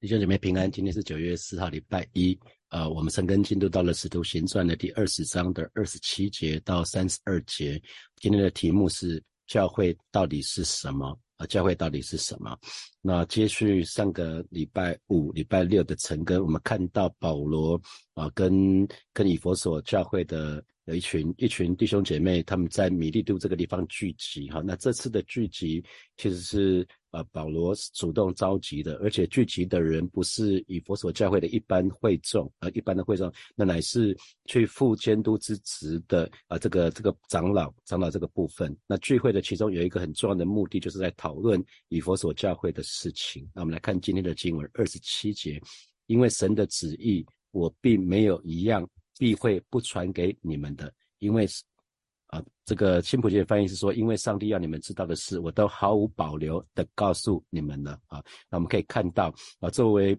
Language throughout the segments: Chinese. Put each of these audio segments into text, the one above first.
弟兄姐妹平安，今天是九月四号，礼拜一。呃，我们陈根进度到了《使徒行传》的第二十章的二十七节到三十二节。今天的题目是教会到底是什么？啊，教会到底是什么？那接续上个礼拜五、礼拜六的陈根，我们看到保罗啊，跟跟以佛所教会的一群一群弟兄姐妹，他们在米利都这个地方聚集。哈，那这次的聚集其实是。啊，保罗主动召集的，而且聚集的人不是以佛所教会的一般会众，啊，一般的会众，那乃是去负监督之职的啊，这个这个长老，长老这个部分。那聚会的其中有一个很重要的目的，就是在讨论以佛所教会的事情。那我们来看今天的经文二十七节，因为神的旨意，我并没有一样必会不传给你们的，因为是。啊，这个新普界的翻译是说，因为上帝要你们知道的事，我都毫无保留的告诉你们了啊。那我们可以看到啊，作为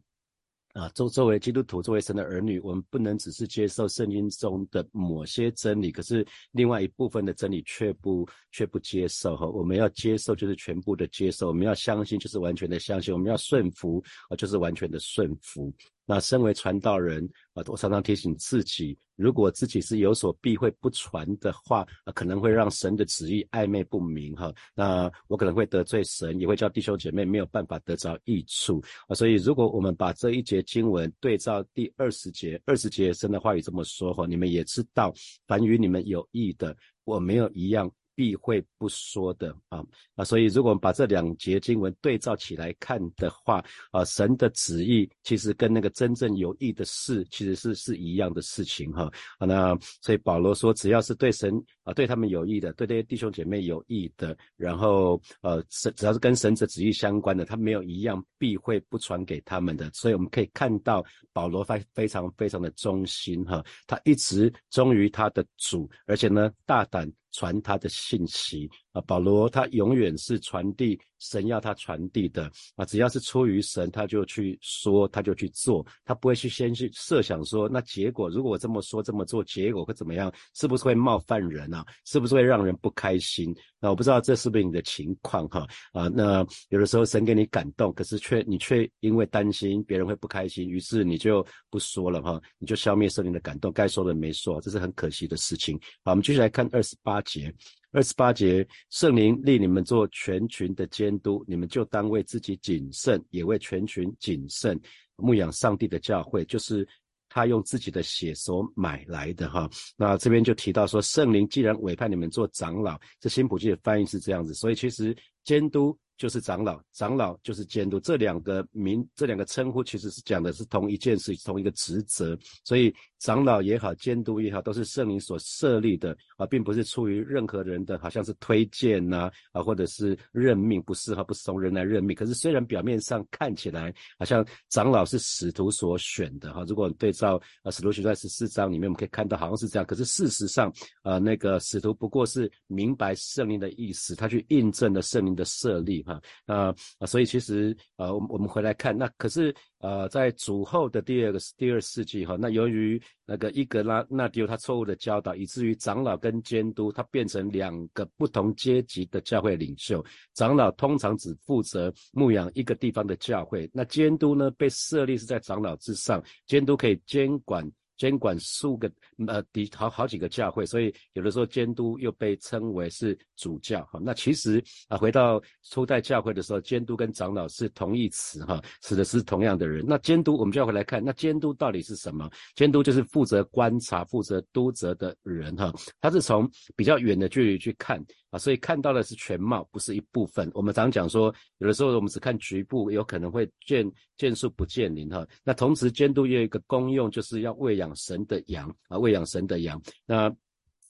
啊，作作为基督徒，作为神的儿女，我们不能只是接受圣经中的某些真理，可是另外一部分的真理却不却不接受哈。我们要接受就是全部的接受，我们要相信就是完全的相信，我们要顺服啊，就是完全的顺服。那身为传道人啊，我常常提醒自己，如果自己是有所避讳不传的话，啊，可能会让神的旨意暧昧不明哈。那我可能会得罪神，也会叫弟兄姐妹没有办法得着益处啊。所以，如果我们把这一节经文对照第二十节，二十节神的话语这么说哈，你们也知道，凡与你们有益的，我没有一样。必会不说的啊啊，所以如果把这两节经文对照起来看的话啊，神的旨意其实跟那个真正有益的事，其实是是一样的事情哈啊。那所以保罗说，只要是对神啊对他们有益的，对这些弟兄姐妹有益的，然后呃神只要是跟神的旨意相关的，他没有一样必会不传给他们的。所以我们可以看到保罗非非常非常的忠心哈，他一直忠于他的主，而且呢大胆。传他的信息啊，保罗他永远是传递神要他传递的啊，只要是出于神，他就去说，他就去做，他不会去先去设想说，那结果如果我这么说这么做，结果会怎么样？是不是会冒犯人啊？是不是会让人不开心？那我不知道这是不是你的情况哈啊？那有的时候神给你感动，可是却你却因为担心别人会不开心，于是你就不说了哈，你就消灭圣灵的感动，该说的没说，这是很可惜的事情。好，我们继续来看二十八。节二十八节，圣灵立你们做全群的监督，你们就当为自己谨慎，也为全群谨慎，牧养上帝的教会，就是他用自己的血所买来的哈。那这边就提到说，圣灵既然委派你们做长老，这新普记的翻译是这样子，所以其实监督。就是长老，长老就是监督，这两个名，这两个称呼其实是讲的是同一件事，同一个职责。所以长老也好，监督也好，都是圣灵所设立的啊，并不是出于任何人的好像是推荐呐啊，或者是任命，不是哈，不是从人来任命。可是虽然表面上看起来好像长老是使徒所选的哈，如果对照啊使徒行传十四章里面，我们可以看到好像是这样。可是事实上啊，那个使徒不过是明白圣灵的意思，他去印证了圣灵的设立。啊啊，所以其实啊，我我们回来看，那可是呃，在主后的第二个第二世纪哈，那由于那个伊格拉纳丢他错误的教导，以至于长老跟监督他变成两个不同阶级的教会领袖。长老通常只负责牧养一个地方的教会，那监督呢被设立是在长老之上，监督可以监管。监管数个呃，底好好几个教会，所以有的时候监督又被称为是主教哈。那其实啊，回到初代教会的时候，监督跟长老是同义词哈，指的是同样的人。那监督我们就要回来看，那监督到底是什么？监督就是负责观察、负责督责的人哈。他是从比较远的距离去看啊，所以看到的是全貌，不是一部分。我们常讲说，有的时候我们只看局部，有可能会见见树不见林哈。那同时监督也有一个功用，就是要喂养。神的羊啊，喂养神的羊。那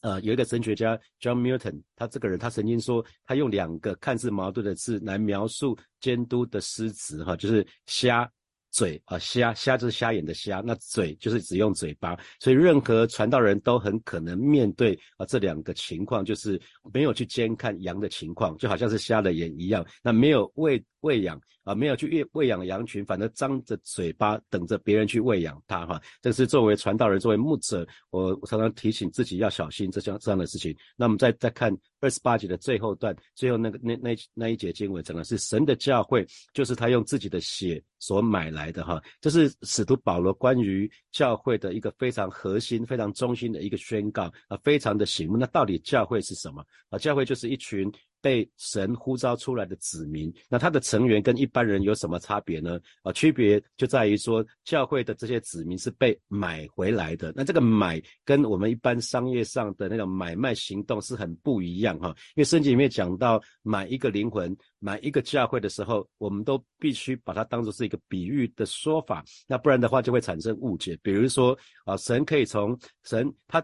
呃，有一个神学家 John Milton，他这个人他曾经说，他用两个看似矛盾的字来描述监督的诗词哈，就是瞎嘴啊，瞎瞎就是瞎眼的瞎，那嘴就是只用嘴巴。所以任何传道人都很可能面对啊这两个情况，就是没有去监看羊的情况，就好像是瞎了眼一样。那没有为喂养啊，没有去喂喂养羊群，反而张着嘴巴等着别人去喂养它哈。这是作为传道人，作为牧者，我常常提醒自己要小心这样这样的事情。那我们再再看二十八节的最后段，最后那个那那那一节经文讲的是神的教会，就是他用自己的血所买来的哈。这是使徒保罗关于教会的一个非常核心、非常中心的一个宣告啊，非常的醒目。那到底教会是什么啊？教会就是一群。被神呼召出来的子民，那他的成员跟一般人有什么差别呢？啊，区别就在于说，教会的这些子民是被买回来的。那这个买跟我们一般商业上的那种买卖行动是很不一样哈。因为圣经里面讲到买一个灵魂、买一个教会的时候，我们都必须把它当做是一个比喻的说法，那不然的话就会产生误解。比如说啊，神可以从神他，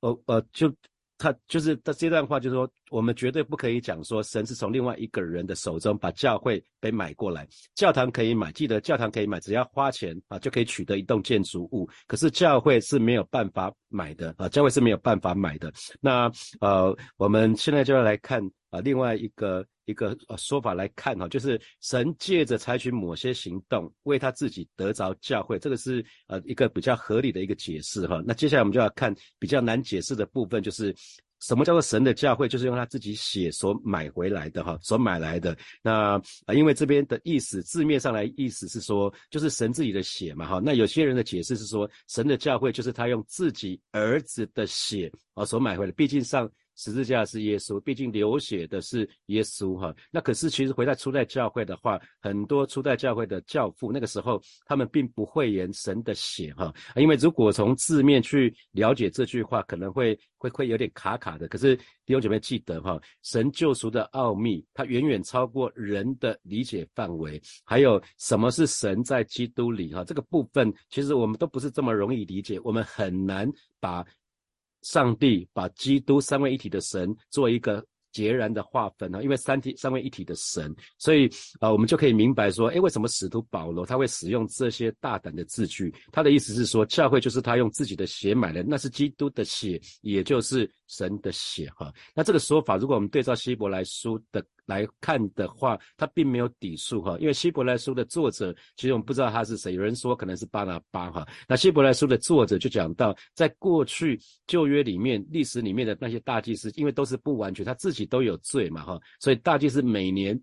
呃呃就。他就是他这段话，就是说，我们绝对不可以讲说神是从另外一个人的手中把教会给买过来。教堂可以买，记得教堂可以买，只要花钱啊就可以取得一栋建筑物。可是教会是没有办法买的啊，教会是没有办法买的。那呃，我们现在就要来看啊，另外一个一个呃说法来看哈，就是神借着采取某些行动为他自己得着教会，这个是呃一个比较合理的一个解释哈。那接下来我们就要看比较难解释的部分，就是。什么叫做神的教会？就是用他自己血所买回来的哈，所买来的。那啊，因为这边的意思字面上来意思是说，就是神自己的血嘛哈。那有些人的解释是说，神的教会就是他用自己儿子的血啊所买回来。毕竟上。十字架是耶稣，毕竟流血的是耶稣哈。那可是其实回到初代教会的话，很多初代教会的教父那个时候他们并不会言神的血哈，因为如果从字面去了解这句话，可能会会会有点卡卡的。可是弟兄姐妹记得哈，神救赎的奥秘，它远远超过人的理解范围。还有什么是神在基督里哈？这个部分其实我们都不是这么容易理解，我们很难把。上帝把基督三位一体的神做一个截然的划分啊？因为三体三位一体的神，所以啊，我们就可以明白说，诶，为什么使徒保罗他会使用这些大胆的字句？他的意思是说，教会就是他用自己的血买的，那是基督的血，也就是神的血哈。那这个说法，如果我们对照希伯来书的。来看的话，他并没有抵触哈，因为希伯来书的作者，其实我们不知道他是谁。有人说可能是巴拿巴哈。那希伯来书的作者就讲到，在过去旧约里面、历史里面的那些大祭司，因为都是不完全，他自己都有罪嘛哈，所以大祭司每年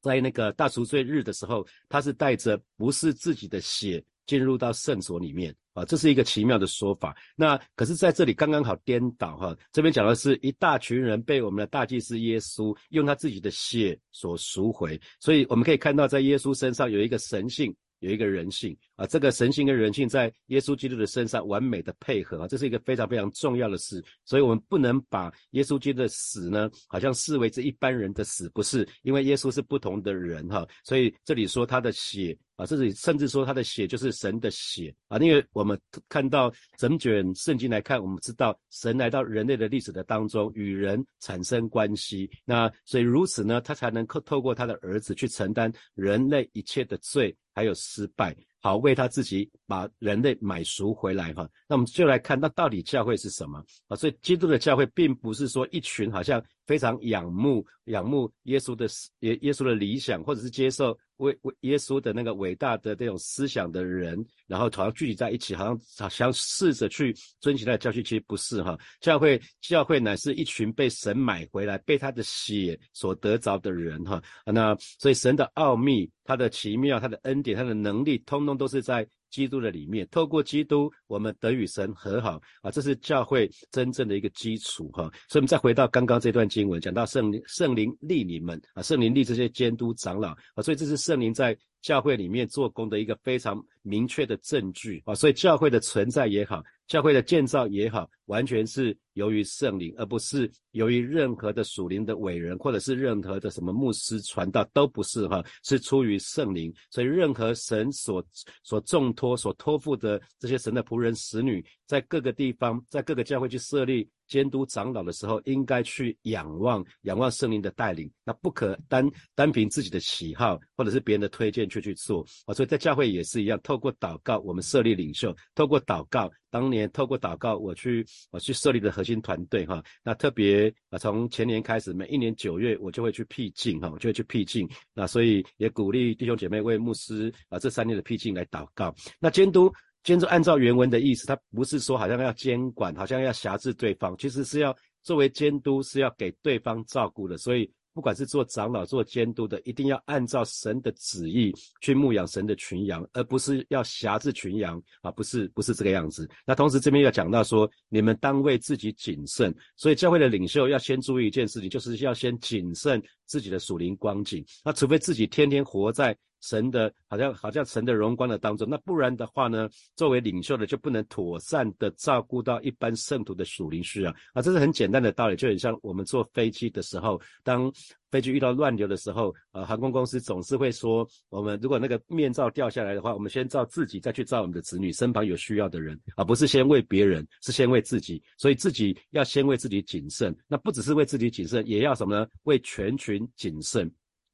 在那个大赎罪日的时候，他是带着不是自己的血进入到圣所里面。啊，这是一个奇妙的说法。那可是在这里刚刚好颠倒哈，这边讲的是一大群人被我们的大祭司耶稣用他自己的血所赎回，所以我们可以看到在耶稣身上有一个神性。有一个人性啊，这个神性跟人性在耶稣基督的身上完美的配合啊，这是一个非常非常重要的事，所以我们不能把耶稣基督的死呢，好像视为这一般人的死，不是，因为耶稣是不同的人哈，所以这里说他的血啊，甚至甚至说他的血就是神的血啊，因为我们看到整卷圣经来看，我们知道神来到人类的历史的当中，与人产生关系，那所以如此呢，他才能够透过他的儿子去承担人类一切的罪。还有失败，好为他自己把人类买赎回来哈。那我们就来看，那到底教会是什么啊？所以基督的教会并不是说一群好像非常仰慕仰慕耶稣的耶耶稣的理想，或者是接受。为为耶稣的那个伟大的这种思想的人，然后好像聚集在一起，好像好像试着去遵循他的教训，其实不是哈。教会教会乃是一群被神买回来、被他的血所得着的人哈。那所以神的奥秘、他的奇妙、他的恩典、他的能力，通通都是在。基督的里面，透过基督，我们得与神和好啊，这是教会真正的一个基础哈。所以，我们再回到刚刚这段经文，讲到圣灵，圣灵立你们啊，圣灵立这些监督长老啊，所以这是圣灵在。教会里面做工的一个非常明确的证据啊，所以教会的存在也好，教会的建造也好，完全是由于圣灵，而不是由于任何的属灵的伟人，或者是任何的什么牧师传道，都不是哈，是出于圣灵。所以任何神所所重托、所托付的这些神的仆人、使女，在各个地方，在各个教会去设立监督长老的时候，应该去仰望仰望圣灵的带领，那不可单单凭自己的喜好或者是别人的推荐去去做啊。所以在教会也是一样，透过祷告，我们设立领袖，透过祷告，当年透过祷告，我去我去设立的核心团队哈。那特别啊，从前年开始，每一年九月我就会去辟境哈，我就会去辟境。那所以也鼓励弟兄姐妹为牧师啊这三年的辟境来祷告。那监督。监督按照原文的意思，他不是说好像要监管，好像要辖制对方，其实是要作为监督，是要给对方照顾的。所以，不管是做长老、做监督的，一定要按照神的旨意去牧养神的群羊，而不是要辖制群羊啊，不是不是这个样子。那同时这边要讲到说，你们当为自己谨慎。所以教会的领袖要先注意一件事情，就是要先谨慎自己的属灵光景。那除非自己天天活在。神的，好像好像神的荣光的当中，那不然的话呢？作为领袖的就不能妥善的照顾到一般圣徒的属灵需要啊，这是很简单的道理，就很像我们坐飞机的时候，当飞机遇到乱流的时候，呃，航空公司总是会说，我们如果那个面罩掉下来的话，我们先照自己，再去照我们的子女身旁有需要的人，而不是先为别人，是先为自己，所以自己要先为自己谨慎，那不只是为自己谨慎，也要什么呢？为全群谨慎。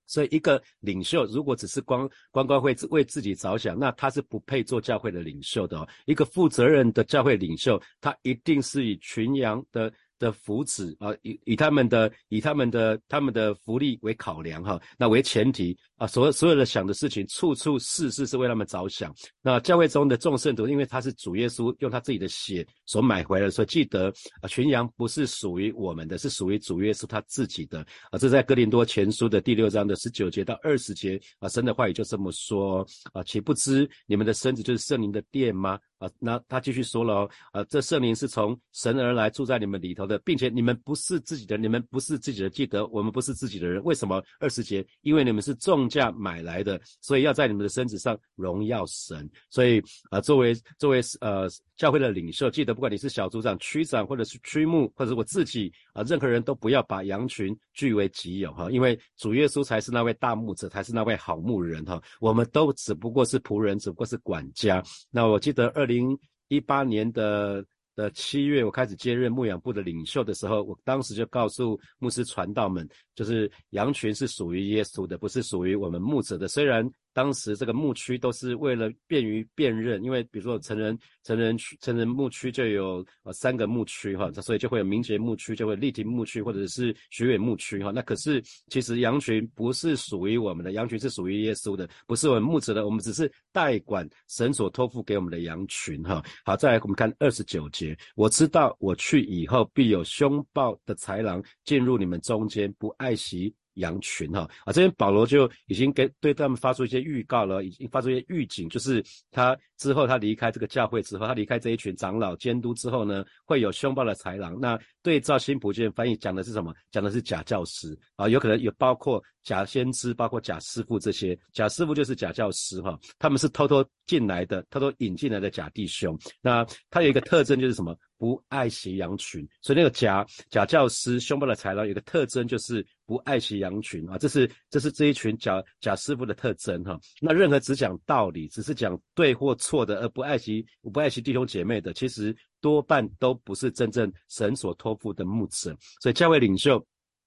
所以，一个领袖如果只是光光光会为自己着想，那他是不配做教会的领袖的。一个负责任的教会领袖，他一定是以群羊的。的福祉啊，以以他们的以他们的他们的福利为考量哈，那为前提啊，所所有的想的事情，处处事事是为他们着想。那教会中的众圣徒，因为他是主耶稣用他自己的血所买回来，所以记得啊，群羊不是属于我们的，是属于主耶稣他自己的啊。这在哥林多前书的第六章的十九节到二十节啊，神的话语就这么说啊，岂不知你们的身子就是圣灵的殿吗？啊，那他继续说了哦，啊，这圣灵是从神而来，住在你们里头的，并且你们不是自己的，你们不是自己的，记得我们不是自己的人。为什么二十节？因为你们是众价买来的，所以要在你们的身子上荣耀神。所以啊，作为作为呃教会的领袖，记得不管你是小组长、区长，或者是区牧，或者我自己啊，任何人都不要把羊群据为己有哈，因为主耶稣才是那位大牧者，才是那位好牧人哈。我们都只不过是仆人，只不过是管家。那我记得二。零一八年的的七月，我开始接任牧养部的领袖的时候，我当时就告诉牧师传道们，就是羊群是属于耶稣的，不是属于我们牧者的。虽然。当时这个牧区都是为了便于辨认，因为比如说成人成人区成人牧区就有呃三个牧区哈，所以就会有明杰牧区，就会立体牧区或者是学远牧区哈。那可是其实羊群不是属于我们的，羊群是属于耶稣的，不是我们牧者的，我们只是代管神所托付给我们的羊群哈。好，再来我们看二十九节，我知道我去以后必有凶暴的豺狼进入你们中间，不爱惜。羊群哈啊，这边保罗就已经给对他们发出一些预告了，已经发出一些预警，就是他之后他离开这个教会之后，他离开这一群长老监督之后呢，会有凶暴的豺狼。那对照新普京翻译讲的是什么？讲的是假教师啊，有可能有包括假先知，包括假师傅这些。假师傅就是假教师哈，他们是偷偷进来的，偷偷引进来的假弟兄。那他有一个特征就是什么？不爱惜羊群，所以那个假假教师凶暴的豺狼有个特征就是不爱惜羊群啊，这是这是这一群假假师傅的特征哈。那任何只讲道理，只是讲对或错的，而不爱惜不爱惜弟兄姐妹的，其实多半都不是真正神所托付的牧者。所以教会领袖，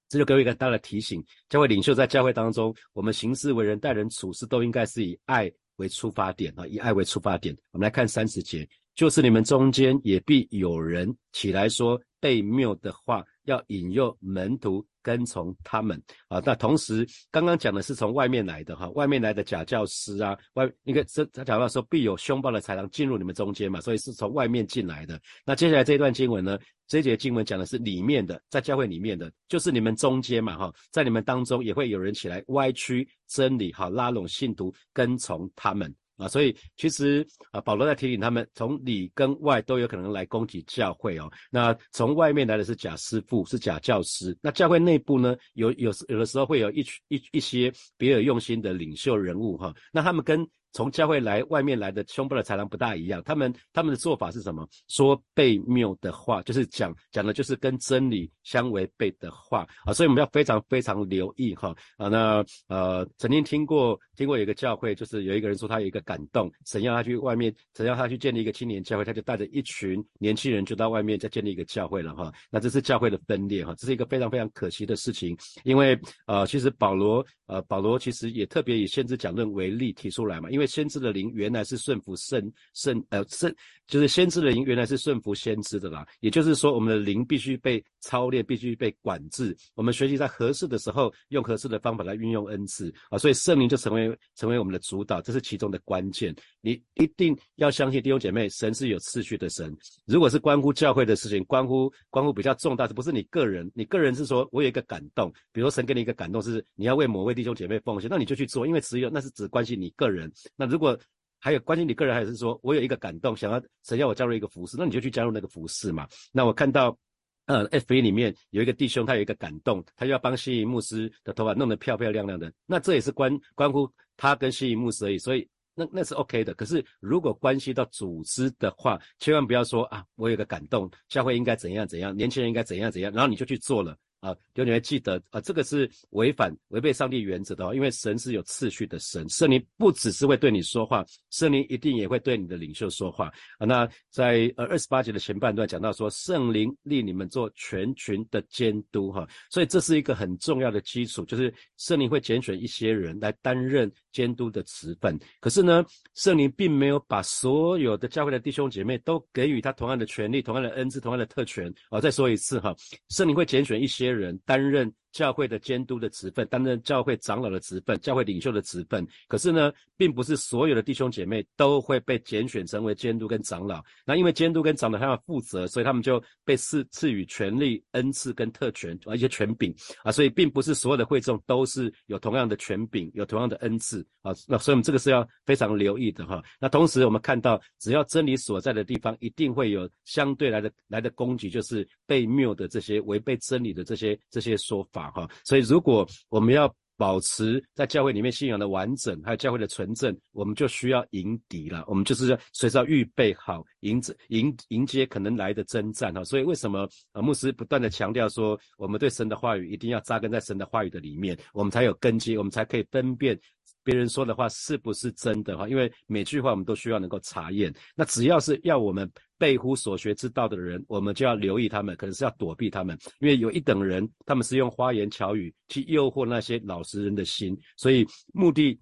这就给我一个大的提醒：教会领袖在教会当中，我们行事为人、待人处事都应该是以爱为出发点啊，以爱为出发点。我们来看三十节。就是你们中间也必有人起来说悖谬的话，要引诱门徒跟从他们啊。那同时，刚刚讲的是从外面来的哈，外面来的假教师啊，外你看这他讲到说必有凶暴的豺狼进入你们中间嘛，所以是从外面进来的。那接下来这一段经文呢，这一节经文讲的是里面的，在教会里面的，就是你们中间嘛哈，在你们当中也会有人起来歪曲真理，好拉拢信徒跟从他们。啊，所以其实啊，保罗在提醒他们，从里跟外都有可能来攻击教会哦。那从外面来的是假师傅，是假教师。那教会内部呢，有有有的时候会有一一一些别有用心的领袖人物哈。那他们跟从教会来外面来的凶暴的豺狼不大一样，他们他们的做法是什么？说悖谬的话，就是讲讲的就是跟真理相违背的话啊，所以我们要非常非常留意哈啊。那呃，曾经听过听过有一个教会，就是有一个人说他有一个感动，神要他去外面，神要他去建立一个青年教会，他就带着一群年轻人就到外面再建立一个教会了哈。那这是教会的分裂哈，这是一个非常非常可惜的事情，因为呃，其实保罗呃保罗其实也特别以先知讲论为例提出来嘛，因为先知的灵原来是顺服圣圣呃圣，就是先知的灵原来是顺服先知的啦，也就是说我们的灵必须被操练，必须被管制，我们学习在合适的时候用合适的方法来运用恩赐啊，所以圣灵就成为成为我们的主导，这是其中的关键。你一定要相信弟兄姐妹，神是有次序的神。如果是关乎教会的事情，关乎关乎比较重大，不是你个人，你个人是说我有一个感动，比如说神给你一个感动是你要为某位弟兄姐妹奉献，那你就去做，因为只有那是只关系你个人。那如果还有关心你个人，还是说我有一个感动，想要神要我加入一个服饰，那你就去加入那个服饰嘛。那我看到，呃，F A 里面有一个弟兄，他有一个感动，他要帮西仪牧师的头发弄得漂漂亮亮的，那这也是关关乎他跟西仪牧师而已，所以。那那是 OK 的，可是如果关系到组织的话，千万不要说啊，我有个感动，教会应该怎样怎样，年轻人应该怎样怎样，然后你就去做了。啊，就你会记得啊，这个是违反违背上帝原则的哦，因为神是有次序的神，圣灵不只是会对你说话，圣灵一定也会对你的领袖说话啊。那在呃二十八节的前半段讲到说，圣灵立你们做全群的监督哈，所以这是一个很重要的基础，就是圣灵会拣选一些人来担任监督的职分。可是呢，圣灵并没有把所有的教会的弟兄姐妹都给予他同样的权利、同样的恩赐、同样的特权啊。再说一次哈，圣灵会拣选一些。些人担任。教会的监督的职分，担任教会长老的职分，教会领袖的职分。可是呢，并不是所有的弟兄姐妹都会被拣选成为监督跟长老。那因为监督跟长老他要负责，所以他们就被赐赐予权力、恩赐跟特权，一些权柄啊。所以并不是所有的会众都是有同样的权柄，有同样的恩赐啊。那所以我们这个是要非常留意的哈。那同时我们看到，只要真理所在的地方，一定会有相对来的来的攻击，就是被谬的这些违背真理的这些这些说法。哈，所以如果我们要保持在教会里面信仰的完整，还有教会的纯正，我们就需要迎敌了。我们就是要随时要预备好迎迎迎接可能来的征战哈。所以为什么呃牧师不断的强调说，我们对神的话语一定要扎根在神的话语的里面，我们才有根基，我们才可以分辨。别人说的话是不是真的哈？因为每句话我们都需要能够查验。那只要是要我们背乎所学之道的人，我们就要留意他们，可能是要躲避他们。因为有一等人，他们是用花言巧语去诱惑那些老实人的心，所以目的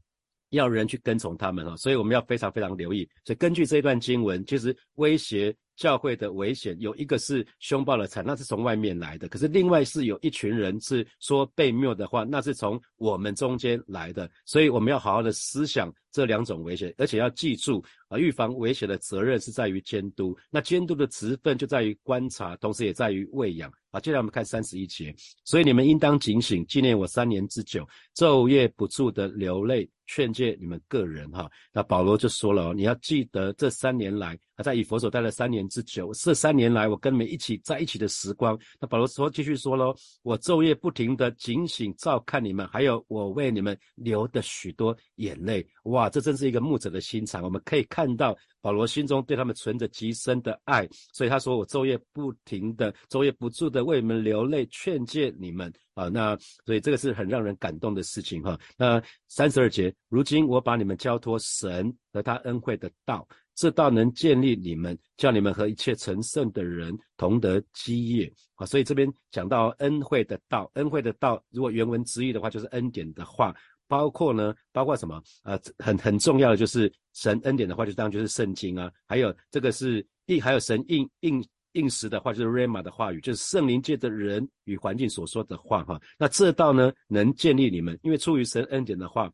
要人去跟从他们哈。所以我们要非常非常留意。所以根据这一段经文，其实威胁。教会的危险有一个是凶暴的惨，那是从外面来的；可是另外是有一群人是说被谬的话，那是从我们中间来的。所以我们要好好的思想这两种危险，而且要记住啊，预防危险的责任是在于监督，那监督的职分就在于观察，同时也在于喂养。好，接下来我们看三十一节，所以你们应当警醒，纪念我三年之久，昼夜不住的流泪。劝诫你们个人哈，那保罗就说了，你要记得这三年来，他在以佛所待了三年之久，这三年来我跟你们一起在一起的时光。那保罗说继续说喽，我昼夜不停的警醒照看你们，还有我为你们流的许多眼泪。哇，这真是一个牧者的心肠，我们可以看到保罗心中对他们存着极深的爱，所以他说我昼夜不停的、昼夜不住的为你们流泪，劝诫你们。啊，那所以这个是很让人感动的事情哈。那三十二节，如今我把你们交托神和他恩惠的道，这道能建立你们，叫你们和一切成圣的人同得基业啊。所以这边讲到恩惠的道，恩惠的道，如果原文直译的话，就是恩典的话，包括呢，包括什么？呃，很很重要的就是神恩典的话，就当然就是圣经啊，还有这个是应，还有神应应。应时的话就是 rama 的话语，就是圣灵界的人与环境所说的话哈。那这道呢，能建立你们，因为出于神恩典的话，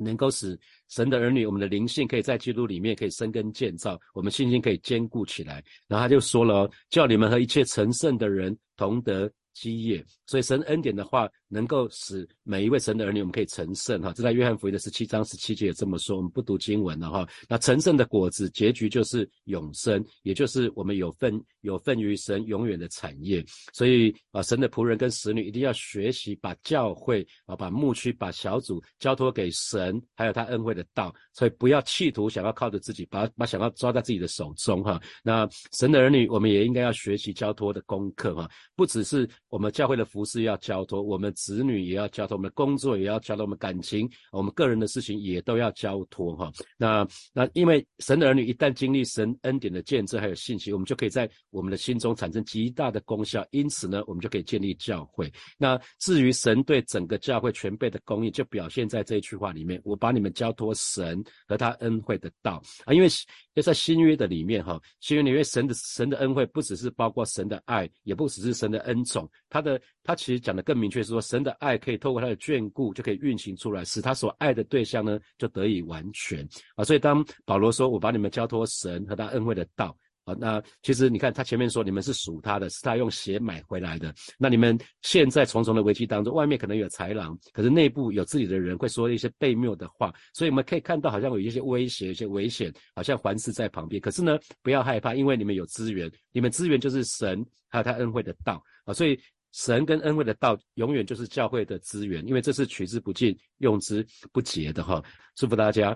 能够使神的儿女，我们的灵性可以在基督里面可以生根建造，我们信心可以坚固起来。然后他就说了，叫你们和一切成圣的人同得基业，所以神恩典的话，能够使每一位神的儿女，我们可以成圣哈。这在约翰福音的十七章十七节也这么说。我们不读经文了哈。那成圣的果子，结局就是永生，也就是我们有份有份于神永远的产业。所以啊，神的仆人跟使女一定要学习把教会啊，把牧区、把小组交托给神，还有他恩惠的道。所以不要企图想要靠着自己，把把想要抓在自己的手中哈。那神的儿女，我们也应该要学习交托的功课哈，不只是。我们教会的服饰要交托，我们子女也要交托，我们的工作也要交托，我们感情、我们个人的事情也都要交托哈。那那因为神的儿女一旦经历神恩典的见证还有信息，我们就可以在我们的心中产生极大的功效。因此呢，我们就可以建立教会。那至于神对整个教会全备的供应，就表现在这一句话里面：我把你们交托神和他恩惠的道啊。因为要在新约的里面哈，新约里面神的神的恩惠不只是包括神的爱，也不只是神的恩宠。他的他其实讲的更明确，是说神的爱可以透过他的眷顾就可以运行出来，使他所爱的对象呢就得以完全啊。所以当保罗说我把你们交托神和他恩惠的道那其实你看他前面说你们是属他的，是他用血买回来的。那你们现在重重的危机当中，外面可能有豺狼，可是内部有自己的人会说一些悖谬的话，所以我们可以看到好像有一些威胁、一些危险，好像环视在旁边。可是呢，不要害怕，因为你们有资源，你们资源就是神还有他恩惠的道啊，所以。神跟恩惠的道，永远就是教会的资源，因为这是取之不尽、用之不竭的哈。祝福大家。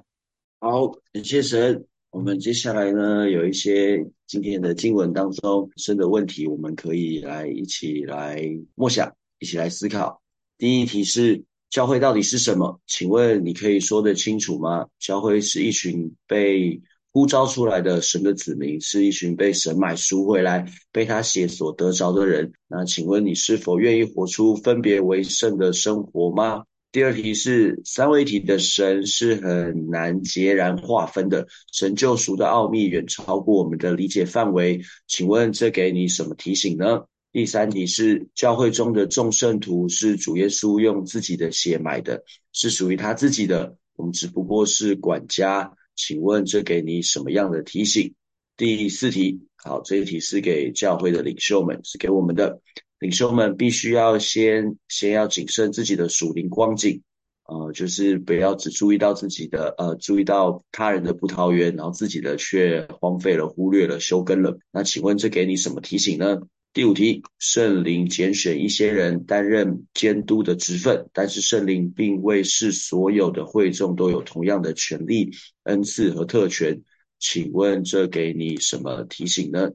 好，感谢神。我们接下来呢，有一些今天的经文当中生的问题，我们可以来一起来默想，一起来思考。第一题是：教会到底是什么？请问你可以说得清楚吗？教会是一群被。呼召出来的神的子民是一群被神买赎回来、被他血所得着的人。那请问你是否愿意活出分别为圣的生活吗？第二题是三位一体的神是很难截然划分的，神救赎的奥秘远超过我们的理解范围。请问这给你什么提醒呢？第三题是教会中的众圣徒是主耶稣用自己的血买的，是属于他自己的，我们只不过是管家。请问这给你什么样的提醒？第四题，好，这一题是给教会的领袖们，是给我们的领袖们，必须要先先要谨慎自己的属灵光景，呃，就是不要只注意到自己的，呃，注意到他人的葡萄园，然后自己的却荒废了、忽略了、休耕了。那请问这给你什么提醒呢？第五题，圣灵拣选一些人担任监督的职分，但是圣灵并未是所有的会众都有同样的权利、恩赐和特权。请问这给你什么提醒呢？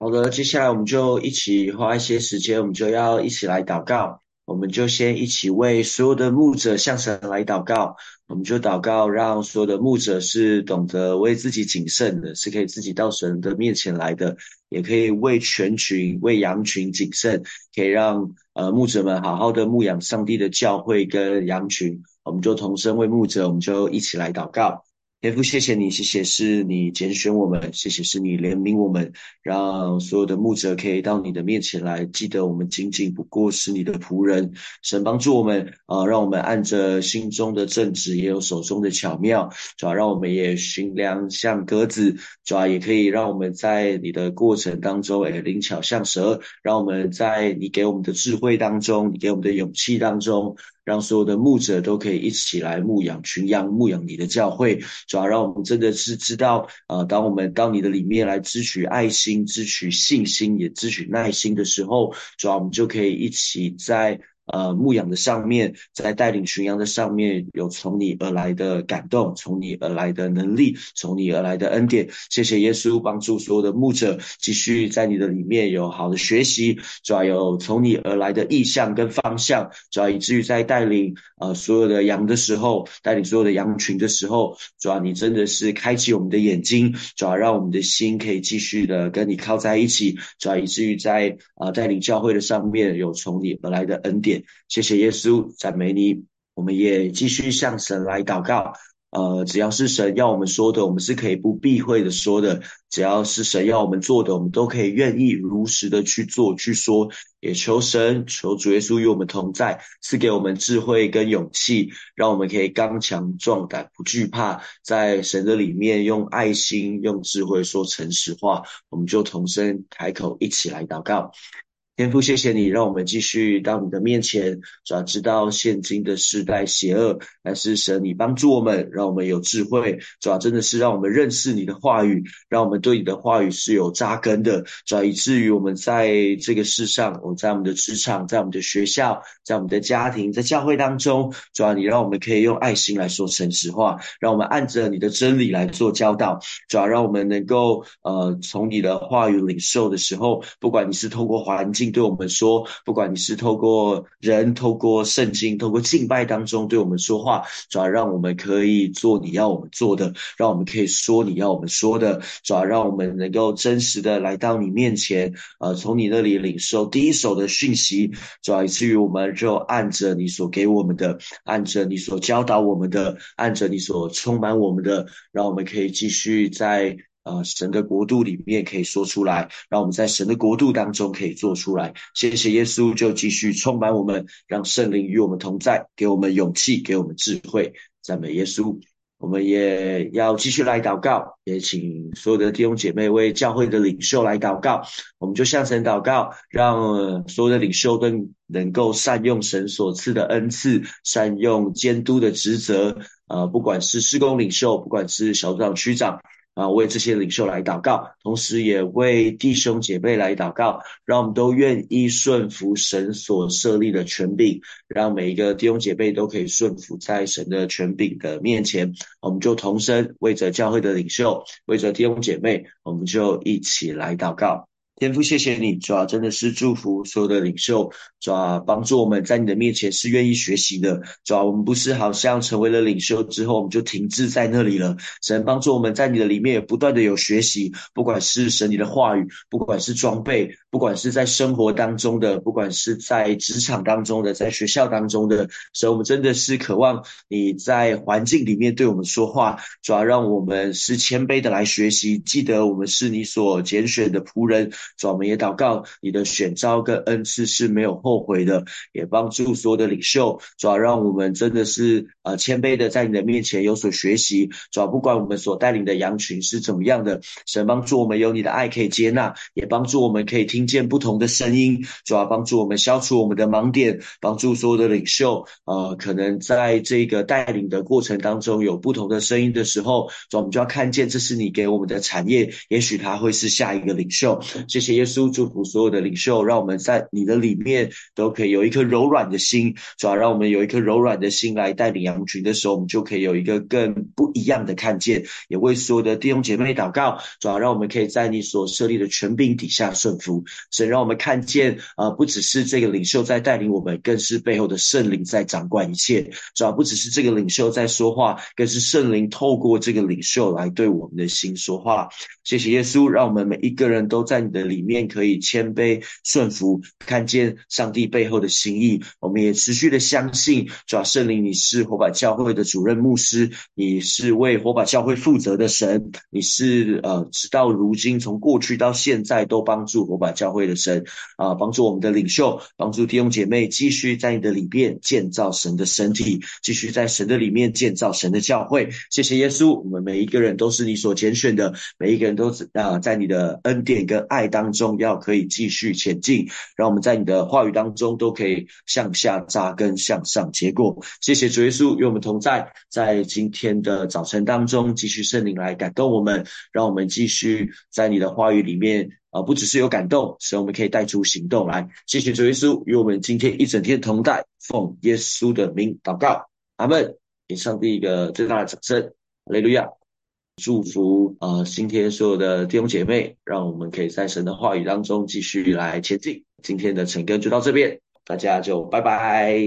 好的，接下来我们就一起花一些时间，我们就要一起来祷告。我们就先一起为所有的牧者向神来祷告。我们就祷告，让所有的牧者是懂得为自己谨慎的，是可以自己到神的面前来的，也可以为全群、为羊群谨慎，可以让呃牧者们好好的牧养上帝的教会跟羊群。我们就同声为牧者，我们就一起来祷告。天父，谢谢你，谢谢是你拣选我们，谢谢是你怜悯我们，让所有的牧者可以到你的面前来。记得我们仅仅不过是你的仆人，神帮助我们啊，让我们按着心中的正直，也有手中的巧妙，主要让我们也寻良像鸽子，主要也可以让我们在你的过程当中，诶灵巧像蛇，让我们在你给我们的智慧当中，你给我们的勇气当中。让所有的牧者都可以一起来牧养群羊，牧养你的教会，主要让我们真的是知道，呃，当我们到你的里面来支取爱心、支取信心、也支取耐心的时候，主要我们就可以一起在。呃，牧养的上面，在带领群羊的上面，有从你而来的感动，从你而来的能力，从你而来的恩典。谢谢耶稣帮助所有的牧者继续在你的里面有好的学习，主要有从你而来的意向跟方向，主要以至于在带领呃所有的羊的时候，带领所有的羊群的时候，主要你真的是开启我们的眼睛，主要让我们的心可以继续的跟你靠在一起，主要以至于在啊带领教会的上面有从你而来的恩典。谢谢耶稣，赞美你。我们也继续向神来祷告。呃，只要是神要我们说的，我们是可以不避讳的说的；只要是神要我们做的，我们都可以愿意如实的去做去说。也求神，求主耶稣与我们同在，赐给我们智慧跟勇气，让我们可以刚强壮胆，不惧怕，在神的里面用爱心、用智慧说诚实话。我们就同声开口，一起来祷告。天父，谢谢你，让我们继续到你的面前，主要知道现今的时代邪恶，但是神你帮助我们，让我们有智慧，主要真的是让我们认识你的话语，让我们对你的话语是有扎根的，主要以至于我们在这个世上，我在我们的职场，在我们的学校，在我们的家庭，在教会当中，主要你让我们可以用爱心来说诚实话，让我们按着你的真理来做教导，主要让我们能够呃从你的话语领受的时候，不管你是通过环境。对我们说，不管你是透过人、透过圣经、透过敬拜当中对我们说话，主要让我们可以做你要我们做的，让我们可以说你要我们说的，主要让我们能够真实的来到你面前，呃，从你那里领受第一手的讯息，主要以至于我们就按着你所给我们的，按着你所教导我们的，按着你所充满我们的，让我们可以继续在。呃，神的国度里面可以说出来，让我们在神的国度当中可以做出来。谢谢耶稣，就继续充满我们，让圣灵与我们同在，给我们勇气，给我们智慧。赞美耶稣，我们也要继续来祷告，也请所有的弟兄姐妹为教会的领袖来祷告。我们就向神祷告，让所有的领袖都能够善用神所赐的恩赐，善用监督的职责。呃，不管是施工领袖，不管是小组长、区长。啊，为这些领袖来祷告，同时也为弟兄姐妹来祷告，让我们都愿意顺服神所设立的权柄，让每一个弟兄姐妹都可以顺服在神的权柄的面前。我们就同声为着教会的领袖，为着弟兄姐妹，我们就一起来祷告。天父，谢谢你，主要真的是祝福所有的领袖，主要帮助我们在你的面前是愿意学习的，主要我们不是好像成为了领袖之后我们就停滞在那里了。神帮助我们在你的里面不断的有学习，不管是神你的话语，不管是装备，不管是在生活当中的，不管是在职场当中的，在学校当中的，所以我们真的是渴望你在环境里面对我们说话，主要让我们是谦卑的来学习，记得我们是你所拣选的仆人。主，我们也祷告，你的选召跟恩赐是没有后悔的，也帮助所有的领袖。主要让我们真的是呃谦卑的在你的面前有所学习。主要不管我们所带领的羊群是怎么样的，神帮助我们有你的爱可以接纳，也帮助我们可以听见不同的声音。主要帮助我们消除我们的盲点，帮助所有的领袖。呃，可能在这个带领的过程当中有不同的声音的时候，主我们就要看见这是你给我们的产业，也许他会是下一个领袖。谢谢耶稣，祝福所有的领袖，让我们在你的里面都可以有一颗柔软的心，主要让我们有一颗柔软的心来带领羊群的时候，我们就可以有一个更不一样的看见。也为所有的弟兄姐妹祷告，主要让我们可以在你所设立的权柄底下顺服。神让我们看见，啊，不只是这个领袖在带领我们，更是背后的圣灵在掌管一切。主要不只是这个领袖在说话，更是圣灵透过这个领袖来对我们的心说话。谢谢耶稣，让我们每一个人都在你的。里面可以谦卑顺服，看见上帝背后的心意。我们也持续的相信，主要圣灵，你是火把教会的主任牧师，你是为火把教会负责的神，你是呃，直到如今从过去到现在都帮助火把教会的神啊，帮助我们的领袖，帮助弟兄姐妹继续在你的里面建造神的身体，继续在神的里面建造神的教会。谢谢耶稣，我们每一个人都是你所拣选的，每一个人都是啊，在你的恩典跟爱。当中要可以继续前进，让我们在你的话语当中都可以向下扎根，向上结果。谢谢主耶稣与我们同在，在今天的早晨当中，继续圣灵来感动我们，让我们继续在你的话语里面啊，不只是有感动，使我们可以带出行动来。谢谢主耶稣与我们今天一整天同在，奉耶稣的名祷告，阿门。给上帝一个最大的掌声，哈利路亚。祝福呃，今天所有的弟兄姐妹，让我们可以在神的话语当中继续来前进。今天的晨更就到这边，大家就拜拜。